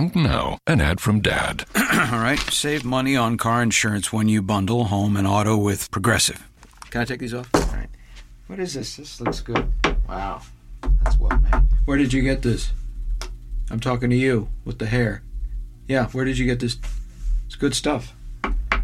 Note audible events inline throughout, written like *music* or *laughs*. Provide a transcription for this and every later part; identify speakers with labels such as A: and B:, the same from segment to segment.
A: And now, an ad from Dad. *clears throat*
B: All right, save money on car insurance when you bundle home and auto with Progressive. Can I take these off? All right. What is this? This looks good. Wow, that's well made. Where did you get this? I'm talking to you with the hair. Yeah, where did you get this? It's good stuff.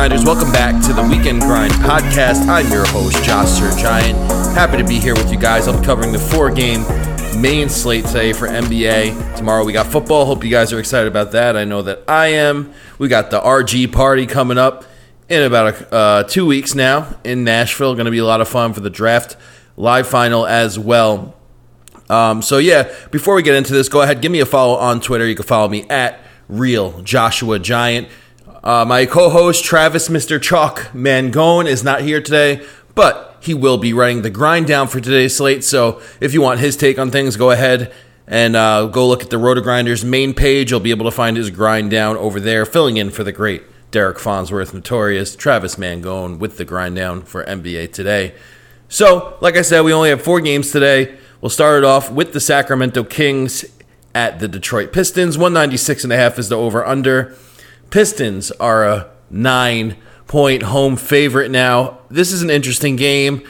C: Grinders? Welcome back to the Weekend Grind podcast. I'm your host, Josh Sir Giant. Happy to be here with you guys. I'll be covering the four game main slate today for NBA. Tomorrow we got football. Hope you guys are excited about that. I know that I am. We got the RG party coming up in about uh, two weeks now in Nashville. Going to be a lot of fun for the draft live final as well. Um, so yeah, before we get into this, go ahead, give me a follow on Twitter. You can follow me at Real Joshua Giant. Uh, my co-host Travis Mr. Chalk Mangone is not here today, but he will be writing the grind down for today's slate. So if you want his take on things, go ahead and uh, go look at the Roto Grinders main page. You'll be able to find his grind down over there, filling in for the great Derek Farnsworth, notorious Travis Mangone with the grind down for NBA today. So, like I said, we only have four games today. We'll start it off with the Sacramento Kings at the Detroit Pistons. 196 and a half is the over under. Pistons are a nine point home favorite now. This is an interesting game.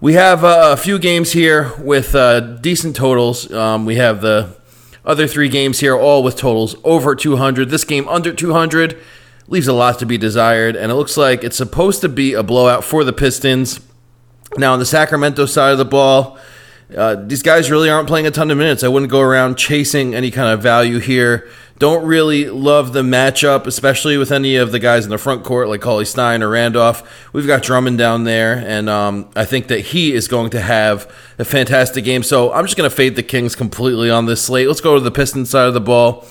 C: We have uh, a few games here with uh, decent totals. Um, we have the other three games here, all with totals over 200. This game under 200 leaves a lot to be desired, and it looks like it's supposed to be a blowout for the Pistons. Now, on the Sacramento side of the ball, uh, these guys really aren't playing a ton of minutes. I wouldn't go around chasing any kind of value here. Don't really love the matchup, especially with any of the guys in the front court like Cauley Stein or Randolph. We've got Drummond down there, and um, I think that he is going to have a fantastic game. So I'm just going to fade the Kings completely on this slate. Let's go to the Pistons side of the ball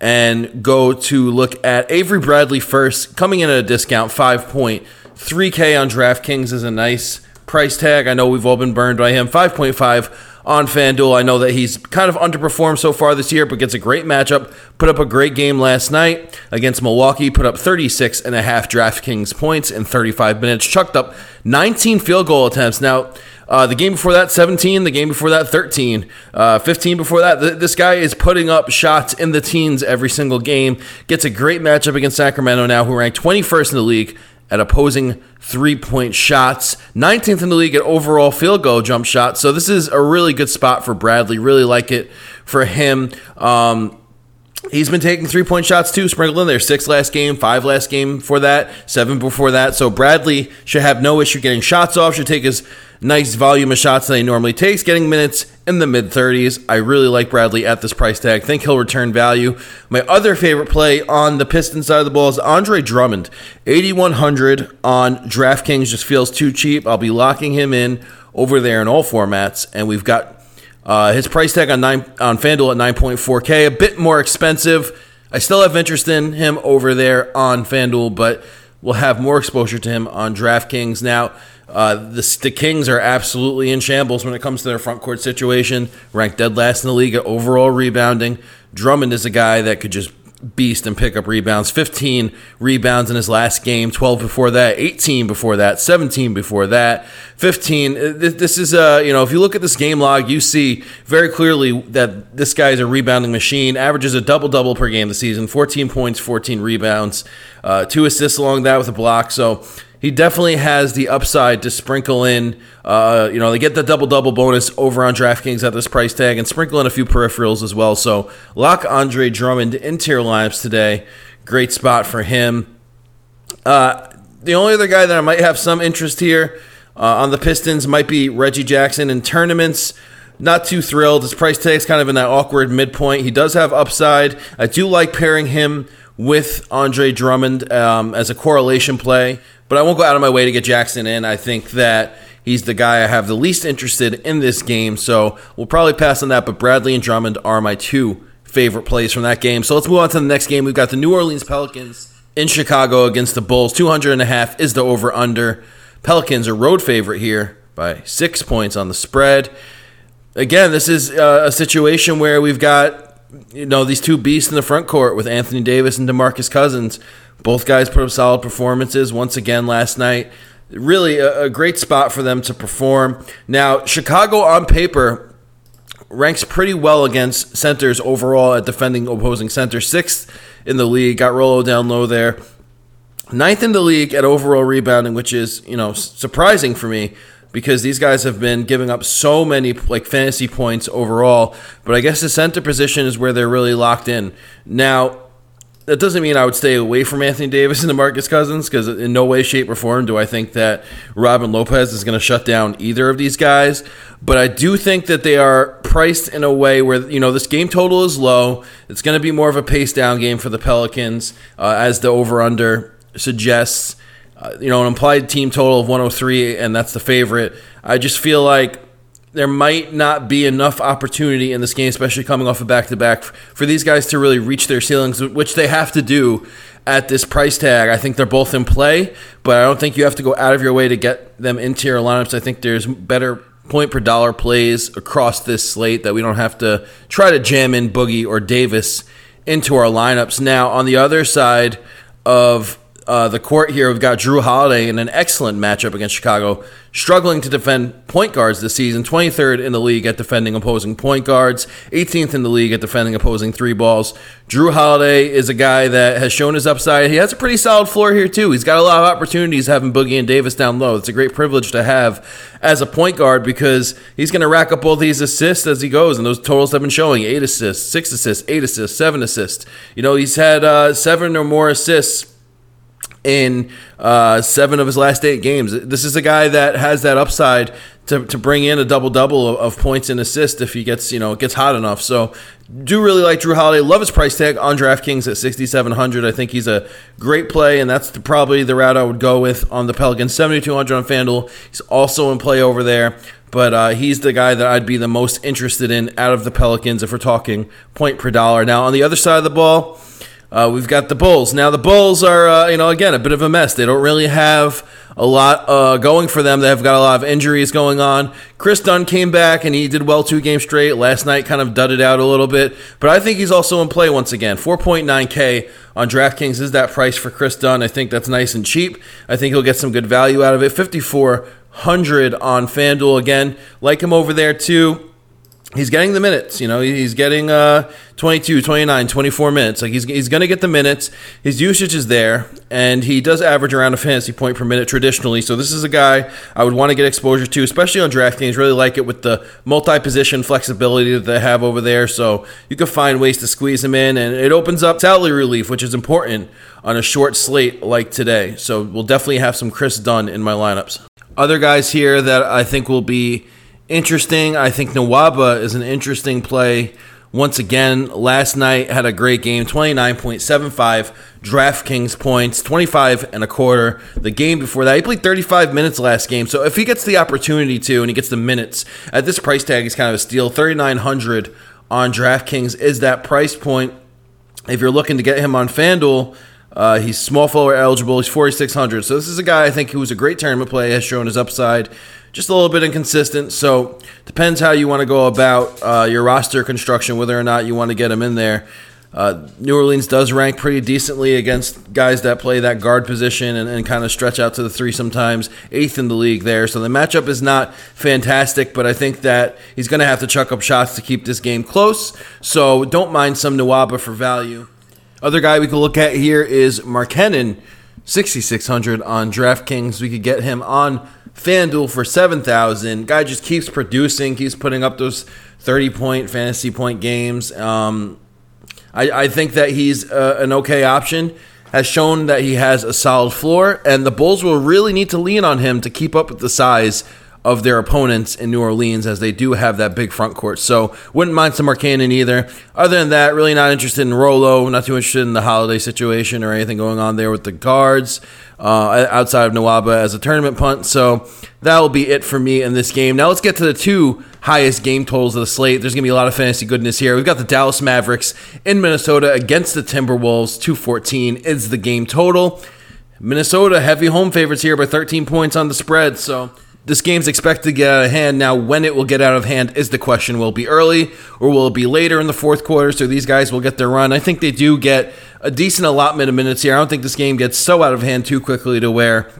C: and go to look at Avery Bradley first, coming in at a discount, 5.3K on DraftKings is a nice price tag. I know we've all been burned by him. 5.5 on FanDuel. I know that he's kind of underperformed so far this year, but gets a great matchup. Put up a great game last night against Milwaukee. Put up 36 and a half DraftKings points in 35 minutes. Chucked up 19 field goal attempts. Now, uh, the game before that, 17. The game before that, 13. Uh, 15 before that. Th- this guy is putting up shots in the teens every single game. Gets a great matchup against Sacramento now, who ranked 21st in the league at opposing three point shots, 19th in the league at overall field goal jump shots. So this is a really good spot for Bradley. Really like it for him. Um, He's been taking three point shots too, sprinkled in there. Six last game, five last game for that, seven before that. So Bradley should have no issue getting shots off, should take his nice volume of shots that he normally takes, getting minutes in the mid 30s. I really like Bradley at this price tag. Think he'll return value. My other favorite play on the Piston side of the ball is Andre Drummond. 8100 on DraftKings just feels too cheap. I'll be locking him in over there in all formats, and we've got uh, his price tag on nine on FanDuel at 9.4K, a bit more expensive. I still have interest in him over there on FanDuel, but we'll have more exposure to him on DraftKings. Now, uh, the, the Kings are absolutely in shambles when it comes to their front court situation. Ranked dead last in the league at overall rebounding. Drummond is a guy that could just beast and pick up rebounds. 15 rebounds in his last game, 12 before that, 18 before that, 17 before that, 15. This is a, you know, if you look at this game log, you see very clearly that this guy is a rebounding machine, averages a double double per game this season, 14 points, 14 rebounds, uh, two assists along that with a block. So he definitely has the upside to sprinkle in. Uh, you know, they get the double double bonus over on DraftKings at this price tag and sprinkle in a few peripherals as well. So lock Andre Drummond into your lineups today. Great spot for him. Uh, the only other guy that I might have some interest here uh, on the Pistons might be Reggie Jackson in tournaments. Not too thrilled. His price tag's kind of in that awkward midpoint. He does have upside. I do like pairing him with Andre Drummond um, as a correlation play but I won't go out of my way to get Jackson in. I think that He's the guy I have the least interested in this game, so we'll probably pass on that. But Bradley and Drummond are my two favorite plays from that game. So let's move on to the next game. We've got the New Orleans Pelicans in Chicago against the Bulls. 200 and a half is the over under. Pelicans are road favorite here by six points on the spread. Again, this is uh, a situation where we've got you know these two beasts in the front court with Anthony Davis and DeMarcus Cousins. Both guys put up solid performances once again last night. Really a, a great spot for them to perform. Now, Chicago on paper ranks pretty well against centers overall at defending opposing centers. Sixth in the league, got Rolo down low there. Ninth in the league at overall rebounding, which is you know surprising for me because these guys have been giving up so many like fantasy points overall. But I guess the center position is where they're really locked in now. That doesn't mean I would stay away from Anthony Davis *laughs* and DeMarcus Cousins because in no way, shape, or form do I think that Robin Lopez is going to shut down either of these guys. But I do think that they are priced in a way where you know this game total is low. It's going to be more of a pace down game for the Pelicans uh, as the over under suggests. Uh, you know, an implied team total of 103, and that's the favorite. I just feel like there might not be enough opportunity in this game, especially coming off a of back to back, for these guys to really reach their ceilings, which they have to do at this price tag. I think they're both in play, but I don't think you have to go out of your way to get them into your lineups. I think there's better point per dollar plays across this slate that we don't have to try to jam in Boogie or Davis into our lineups. Now, on the other side of uh, the court here, we've got Jrue Holiday in an excellent matchup against Chicago, struggling to defend point guards this season. 23rd in the league at defending opposing point guards, 18th in the league at defending opposing three balls. Jrue Holiday is a guy that has shown his upside. He has a pretty solid floor here, too. He's got a lot of opportunities having Boogie and Davis down low. It's a great privilege to have as a point guard because he's going to rack up all these assists as he goes, and those totals have been showing eight assists, six assists, eight assists, seven assists. You know, he's had uh, seven or more assists in uh, seven of his last eight games. This is a guy that has that upside to, to bring in a double double of, points and assists if he gets you know gets hot enough. So do really like Jrue Holiday. Love his price tag on DraftKings at sixty seven hundred. I think he's a great play, and that's the, probably the route I would go with on the Pelicans. Seventy two hundred on FanDuel. He's also in play over there. But uh, he's the guy that I'd be the most interested in out of the Pelicans if we're talking point per dollar. Now, on the other side of the ball, uh, we've got the Bulls. Now, the Bulls are, uh, you know, again, a bit of a mess. They don't really have a lot uh, going for them. They've got a lot of injuries going on. Kris Dunn came back and he did well two games straight. Last night kind of dudded out a little bit, but I think he's also in play once again. 4.9K on DraftKings is that price for Kris Dunn. I think that's nice and cheap. I think he'll get some good value out of it. 5,400 on FanDuel. Again, like him over there too he's getting the minutes. You know, he's getting uh, 22, 29, 24 minutes. Like he's, he's going to get the minutes. His usage is there, and he does average around a fantasy point per minute traditionally. So this is a guy I would want to get exposure to, especially on DraftKings. Really like it with the multi-position flexibility that they have over there. So you can find ways to squeeze him in, and it opens up salary relief, which is important on a short slate like today. So we'll definitely have some Kris Dunn in my lineups. Other guys here that I think will be interesting. I think Nwaba is an interesting play. Once again, last night had a great game 29.75 DraftKings points, 25 and a quarter. The game before that, he played 35 minutes last game. So if he gets the opportunity to and he gets the minutes at this price tag, he's kind of a steal. 3,900 on DraftKings is that price point. If you're looking to get him on FanDuel, uh, he's small forward eligible. He's 4,600. So this is a guy I think who was a great tournament play, has shown his upside just a little bit inconsistent. So depends how you want to go about uh, your roster construction, whether or not you want to get him in there. Uh, New Orleans does rank pretty decently against guys that play that guard position and, and kind of stretch out to the three sometimes, eighth in the league there. So the matchup is not fantastic, but I think that he's going to have to chuck up shots to keep this game close. So don't mind some Nwaba for value. Other guy we could look at here is Markkanen, 6,600 on DraftKings. We could get him on FanDuel for 7,000. Guy just keeps producing, keeps putting up those 30 point fantasy point games. Um, I, I, think that he's uh, an okay option. Has shown that he has a solid floor, and the Bulls will really need to lean on him to keep up with the size of their opponents in New Orleans as they do have that big front court. So wouldn't mind some Markkanen either. Other than that, really not interested in Rolo, not too interested in the holiday situation or anything going on there with the guards uh, outside of Nwaba as a tournament punt. So that will be it for me in this game. Now let's get to the two highest game totals of the slate. There's going to be a lot of fantasy goodness here. We've got the Dallas Mavericks in Minnesota against the Timberwolves. 214 is the game total. Minnesota heavy home favorites here by 13 points on the spread. So this game's expected to get out of hand. Now, when it will get out of hand is the question. Will it be early or will it be later in the fourth quarter so these guys will get their run? I think they do get a decent allotment of minutes here. I don't think this game gets so out of hand too quickly to where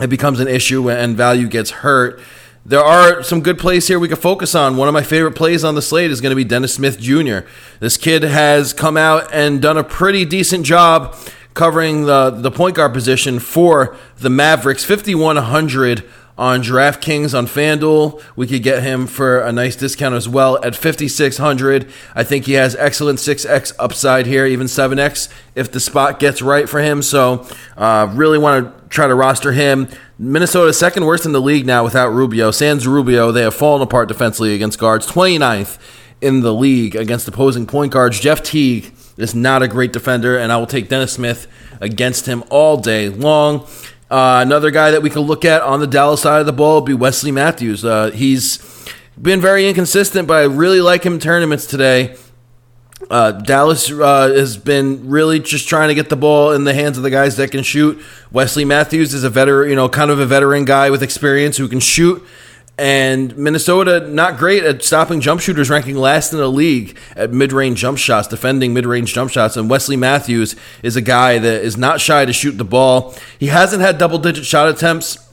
C: it becomes an issue and value gets hurt. There are some good plays here we can focus on. One of my favorite plays on the slate is going to be Dennis Smith Jr. This kid has come out and done a pretty decent job covering the, the point guard position for the Mavericks. 5,100 on DraftKings on FanDuel. We could get him for a nice discount as well at 5600. I think he has excellent 6x upside here, even 7x if the spot gets right for him. So, uh, really want to try to roster him. Minnesota second worst in the league now without Rubio. Sans Rubio, they have fallen apart defensively against guards. 29th in the league against opposing point guards. Jeff Teague is not a great defender, and I will take Dennis Smith against him all day long. Uh, another guy that we could look at on the Dallas side of the ball would be Wesley Matthews. Uh, he's been very inconsistent, but I really like him in tournaments today. Uh, Dallas uh, has been really just trying to get the ball in the hands of the guys that can shoot. Wesley Matthews is a veteran, you know, kind of a veteran guy with experience who can shoot. And Minnesota, not great at stopping jump shooters, ranking last in the league at mid range jump shots, defending mid range jump shots. And Wesley Matthews is a guy that is not shy to shoot the ball. He hasn't had double digit shot attempts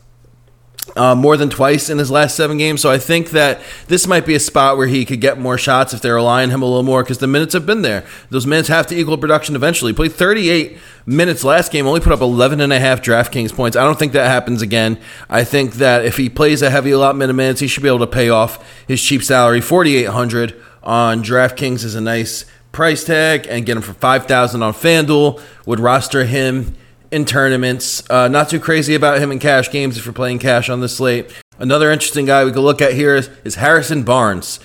C: uh, more than twice in his last seven games. So I think that this might be a spot where he could get more shots if they're relying him a little more because the minutes have been there. Those minutes have to equal production eventually. He played 38 minutes last game, only put up 11 and a half DraftKings points. I don't think that happens again. I think that if he plays a heavy allotment of minutes, he should be able to pay off his cheap salary. 4,800 on DraftKings is a nice price tag and get him for 5,000 on FanDuel. Would roster him in tournaments. Uh, not too crazy about him in cash games if you're playing cash on the slate. Another interesting guy we could look at here is, is Harrison Barnes.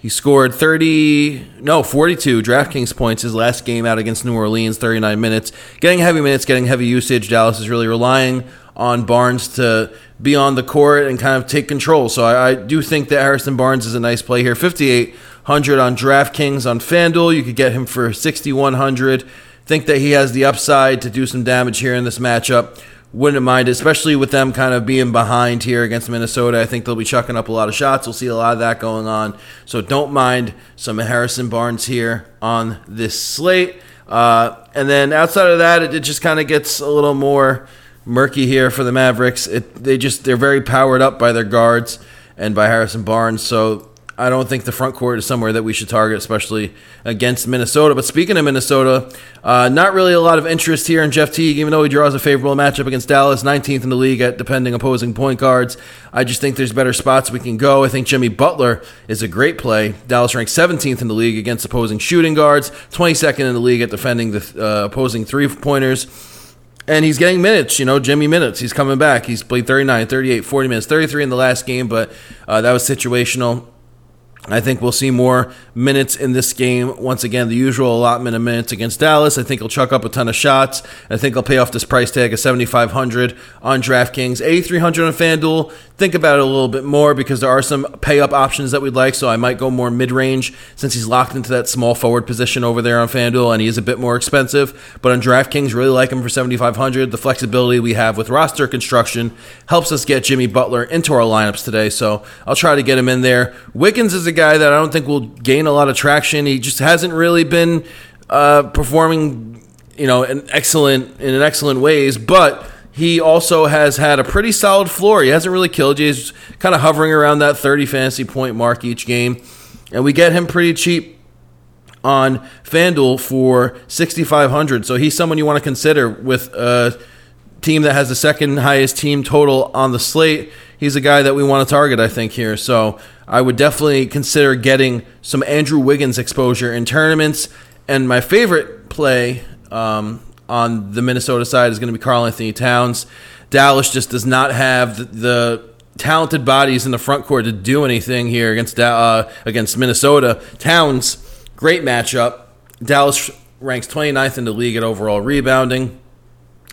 C: He scored 30, no, 42 DraftKings points his last game out against New Orleans, 39 minutes. Getting heavy minutes, getting heavy usage. Dallas is really relying on Barnes to be on the court and kind of take control. So I, I do think that Harrison Barnes is a nice play here. 5,800 on DraftKings on FanDuel. You could get him for 6,100 think that he has the upside to do some damage here in this matchup. Wouldn't mind, especially with them kind of being behind here against Minnesota. I think they'll be chucking up a lot of shots. We'll see a lot of that going on. So don't mind some Harrison Barnes here on this slate. Uh, and then outside of that, it, it just kind of gets a little more murky here for the Mavericks. It, they just they're very powered up by their guards and by Harrison Barnes. So I don't think the front court is somewhere that we should target, especially against Minnesota. But speaking of Minnesota, uh, not really a lot of interest here in Jeff Teague, even though he draws a favorable matchup against Dallas, 19th in the league at depending opposing point guards. I just think there's better spots we can go. I think Jimmy Butler is a great play. Dallas ranks 17th in the league against opposing shooting guards, 22nd in the league at defending the uh, opposing three pointers and he's getting minutes, you know, Jimmy minutes. He's coming back. He's played 39, 38, 40 minutes, 33 in the last game, but uh, that was situational. I think we'll see more minutes in this game. Once again, the usual allotment of minutes against Dallas. I think he'll chuck up a ton of shots. I think he'll pay off this price tag of 7500 on DraftKings, 8300 on FanDuel. Think about it a little bit more because there are some pay up options that we'd like. So I might go more mid range since he's locked into that small forward position over there on FanDuel and he is a bit more expensive. But on DraftKings, really like him for 7500 The flexibility we have with roster construction helps us get Jimmy Butler into our lineups today. So I'll try to get him in there. Wiggins is a guy that I don't think will gain a lot of traction. He just hasn't really been uh, performing, you know, in excellent in an excellent ways, but he also has had a pretty solid floor. He hasn't really killed you. He's kind of hovering around that 30 fantasy point mark each game. And we get him pretty cheap on FanDuel for 6500 So he's someone you want to consider with a team that has the second highest team total on the slate. He's a guy that we want to target, I think, here. So I would definitely consider getting some Andrew Wiggins exposure in tournaments. And my favorite play um, on the Minnesota side is going to be Karl Anthony Towns. Dallas just does not have the, the talented bodies in the front court to do anything here against uh, against Minnesota. Towns, great matchup. Dallas ranks 29th in the league at overall rebounding,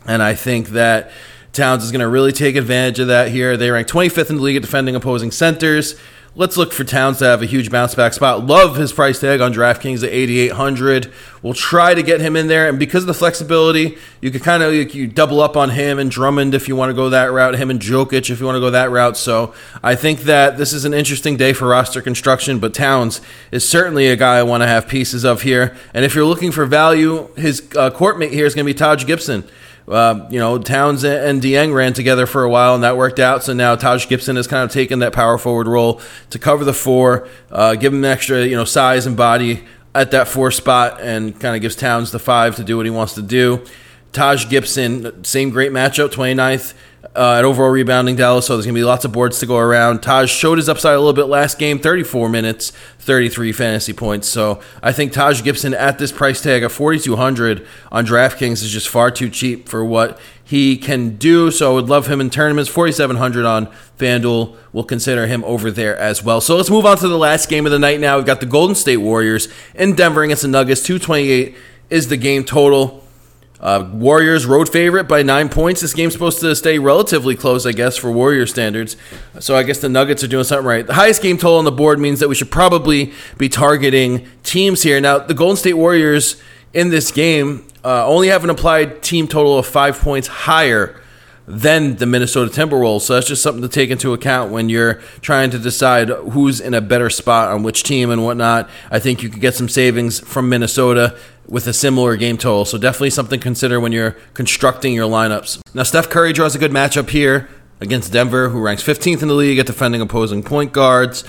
C: and I think that Towns is going to really take advantage of that here. They rank 25th in the league at defending opposing centers. Let's look for Towns to have a huge bounce back spot. Love his price tag on DraftKings at 8,800. We'll try to get him in there, and because of the flexibility, you could kind of you double up on him and Drummond if you want to go that route. Him and Jokic if you want to go that route. So I think that this is an interesting day for roster construction. But Towns is certainly a guy I want to have pieces of here. And if you're looking for value, his uh, court mate here is going to be Taj Gibson. Uh, you know, Towns and Dieng ran together for a while, and that worked out. So now Taj Gibson has kind of taken that power forward role to cover the four, uh, give him extra, you know, size and body at that four spot, and kind of gives Towns the five to do what he wants to do. Taj Gibson, same great matchup, 29th uh, at overall rebounding Dallas, so there's going to be lots of boards to go around. Taj showed his upside a little bit last game, 34 minutes, 33 fantasy points. So I think Taj Gibson at this price tag of 4,200 on DraftKings is just far too cheap for what he can do. So I would love him in tournaments. 4,700 on FanDuel. We'll consider him over there as well. So let's move on to the last game of the night now. We've got the Golden State Warriors in Denver against the Nuggets. 228 is the game total. Uh, Warriors road favorite by nine points. This game's supposed to stay relatively close, I guess, for Warrior standards. So I guess the Nuggets are doing something right. The highest game total on the board means that we should probably be targeting teams here. Now, the Golden State Warriors in this game uh, only have an applied team total of five points higher than the Minnesota Timberwolves. So that's just something to take into account when you're trying to decide who's in a better spot on which team and whatnot. I think you could get some savings from Minnesota with a similar game total. So definitely something to consider when you're constructing your lineups. Now, Steph Curry draws a good matchup here against Denver, who ranks 15th in the league at defending opposing point guards.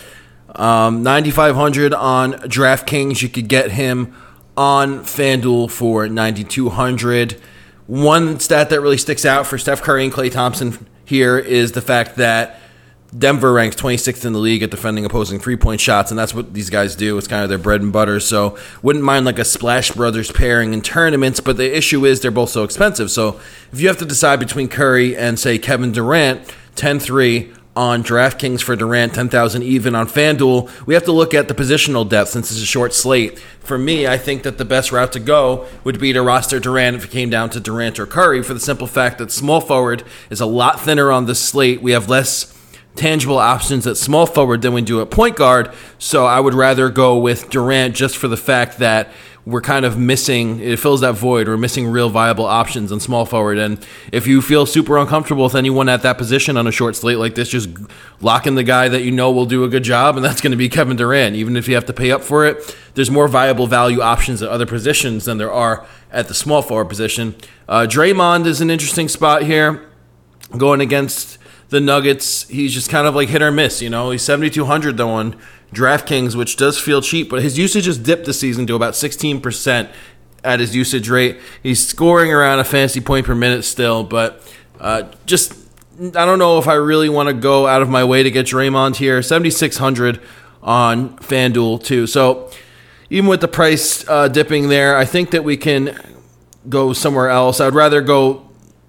C: Um, 9,500 on DraftKings. You could get him on FanDuel for 9,200. One stat that really sticks out for Steph Curry and Klay Thompson here is the fact that Denver ranks 26th in the league at defending opposing three point shots, and that's what these guys do. It's kind of their bread and butter. So, wouldn't mind like a Splash Brothers pairing in tournaments, but the issue is they're both so expensive. So, if you have to decide between Curry and, say, Kevin Durant, 10 3 on DraftKings for Durant, 10,000 even on FanDuel, we have to look at the positional depth since it's a short slate. For me, I think that the best route to go would be to roster Durant if it came down to Durant or Curry for the simple fact that small forward is a lot thinner on the slate. We have less tangible options at small forward than we do at point guard. So I would rather go with Durant just for the fact that we're kind of missing it fills that void. We're missing real viable options in small forward. And if you feel super uncomfortable with anyone at that position on a short slate like this just lock in the guy that you know will do a good job and that's going to be kevin durant. Even if you have to pay up for it there's more viable value options at other positions than there are at the small forward position. Uh, Draymond is an interesting spot here going against the Nuggets, he's just kind of like hit or miss. You know, he's 7,200 though on DraftKings, which does feel cheap, but his usage has dipped this season to about 16% at his usage rate. He's scoring around a fancy point per minute still, but uh, just I don't know if I really want to go out of my way to get Draymond here. 7,600 on FanDuel too. So even with the price uh, dipping there, I think that we can go somewhere else. I'd rather go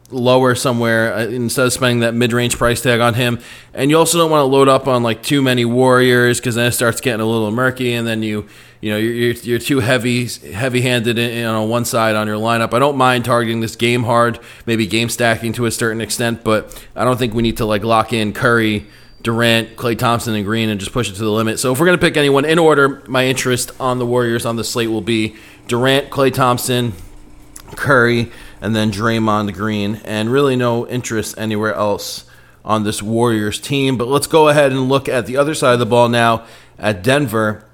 C: lower somewhere uh, instead of spending that mid-range price tag on him. And you also don't want to load up on like too many warriors because then it starts getting a little murky, and then you you know you're you're too heavy heavy-handed in, on one side on your lineup. I don't mind targeting this game hard, maybe game stacking to a certain extent, but I don't think we need to like lock in Curry. Durant, Klay Thompson, and Green, and just push it to the limit. So if we're going to pick anyone in order, my interest on the Warriors on the slate will be Durant, Klay Thompson, Curry, and then Draymond Green, and really no interest anywhere else on this Warriors team. But let's go ahead and look at the other side of the ball now at Denver.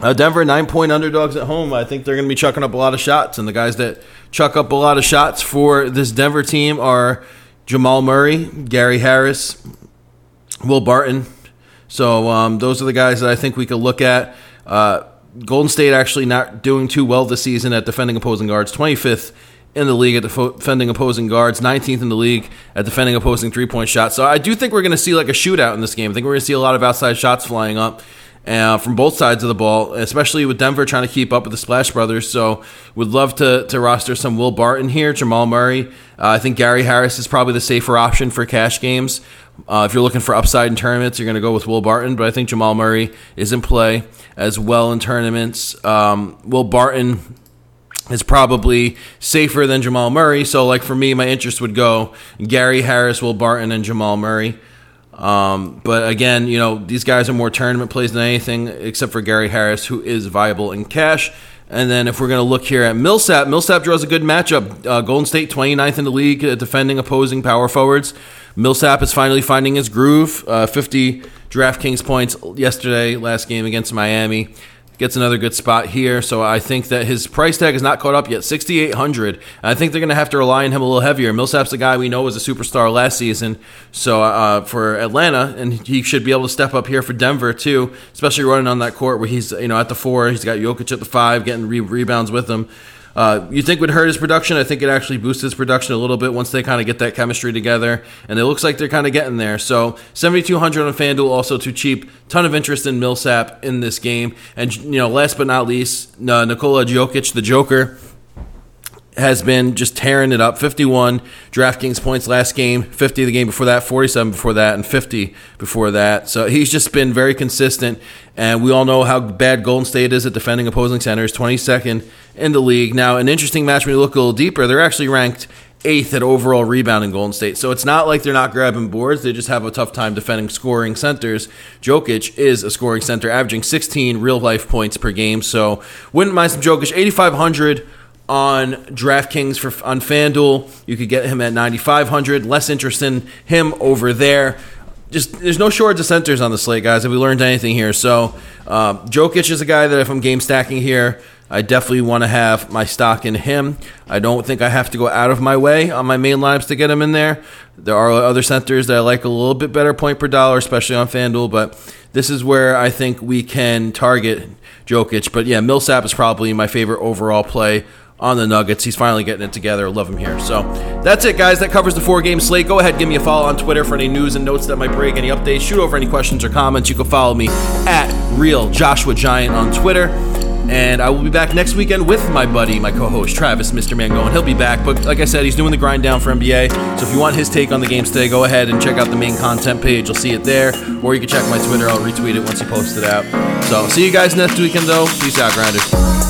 C: Uh, Denver, nine point underdogs at home. I think they're going to be chucking up a lot of shots, and the guys that chuck up a lot of shots for this Denver team are Jamal Murray, Gary Harris, Will Barton. So um, those are the guys that I think we could look at. Uh, Golden State actually not doing too well this season at defending opposing guards, 25th in the league at defending opposing guards, 19th in the league at defending opposing three point shots. So I do think we're going to see like a shootout in this game. I think we're going to see a lot of outside shots flying up. Uh, from both sides of the ball, especially with Denver trying to keep up with the Splash Brothers. So, would love to, to roster some Will Barton here, Jamal Murray. Uh, I think Gary Harris is probably the safer option for cash games. Uh, if you're looking for upside in tournaments, you're going to go with Will Barton, but I think Jamal Murray is in play as well in tournaments. Um, Will Barton is probably safer than Jamal Murray. So, like for me, my interest would go Gary Harris, Will Barton, and Jamal Murray. Um, but again, you know, these guys are more tournament plays than anything, except for Gary Harris, who is viable in cash. And then if we're going to look here at Millsap, Millsap draws a good matchup. Uh, Golden State 29th in the league, uh, defending opposing power forwards. Millsap is finally finding his groove. Uh, 50 DraftKings points yesterday, last game against Miami gets another good spot here. So I think that his price tag is not caught up yet, 6,800. I think they're going to have to rely on him a little heavier. Millsap's a guy we know was a superstar last season, so uh, for Atlanta, and he should be able to step up here for Denver too, especially running on that court where he's you know at the four, he's got Jokic at the five, getting re- rebounds with him. Uh, you think would hurt his production? I think it actually boosts his production a little bit once they kind of get that chemistry together, and it looks like they're kind of getting there. So 7,200 on FanDuel, also too cheap. Ton of interest in Millsap in this game, and you know, last but not least, uh, Nikola Jokic, the Joker has been just tearing it up. 51 DraftKings points last game, 50 the game before that, 47 before that, and 50 before that. So he's just been very consistent. And we all know how bad Golden State is at defending opposing centers, 22nd in the league. Now, an interesting match when you look a little deeper, they're actually ranked eighth at overall rebounding Golden State. So it's not like they're not grabbing boards. They just have a tough time defending scoring centers. Jokic is a scoring center, averaging 16 real life points per game. So wouldn't mind some Jokic. 8,500 on DraftKings for on FanDuel. You could get him at 9,500. Less interest in him over there. Just there's no shortage of centers on the slate, guys. If we learned anything here, so uh, Jokic is a guy that if I'm game stacking here, I definitely want to have my stock in him. I don't think I have to go out of my way on my main lineups to get him in there. There are other centers that I like a little bit better point per dollar, especially on FanDuel, but this is where I think we can target Jokic. But yeah, Millsap is probably my favorite overall play on the Nuggets. He's finally getting it together. Love him here. So that's it, guys. That covers the four game slate. Go ahead, give me a follow on Twitter for any news and notes that might break, any updates. Shoot over any questions or comments. You can follow me at Real Joshua Giant on Twitter. And I will be back next weekend with my buddy, my co host, Travis, Mr. Mangone. He'll be back. But like I said, he's doing the grind down for NBA. So if you want his take on the games today, go ahead and check out the main content page. You'll see it there. Or you can check my Twitter. I'll retweet it once he posts it out. So see you guys next weekend, though. Peace out, Grinders.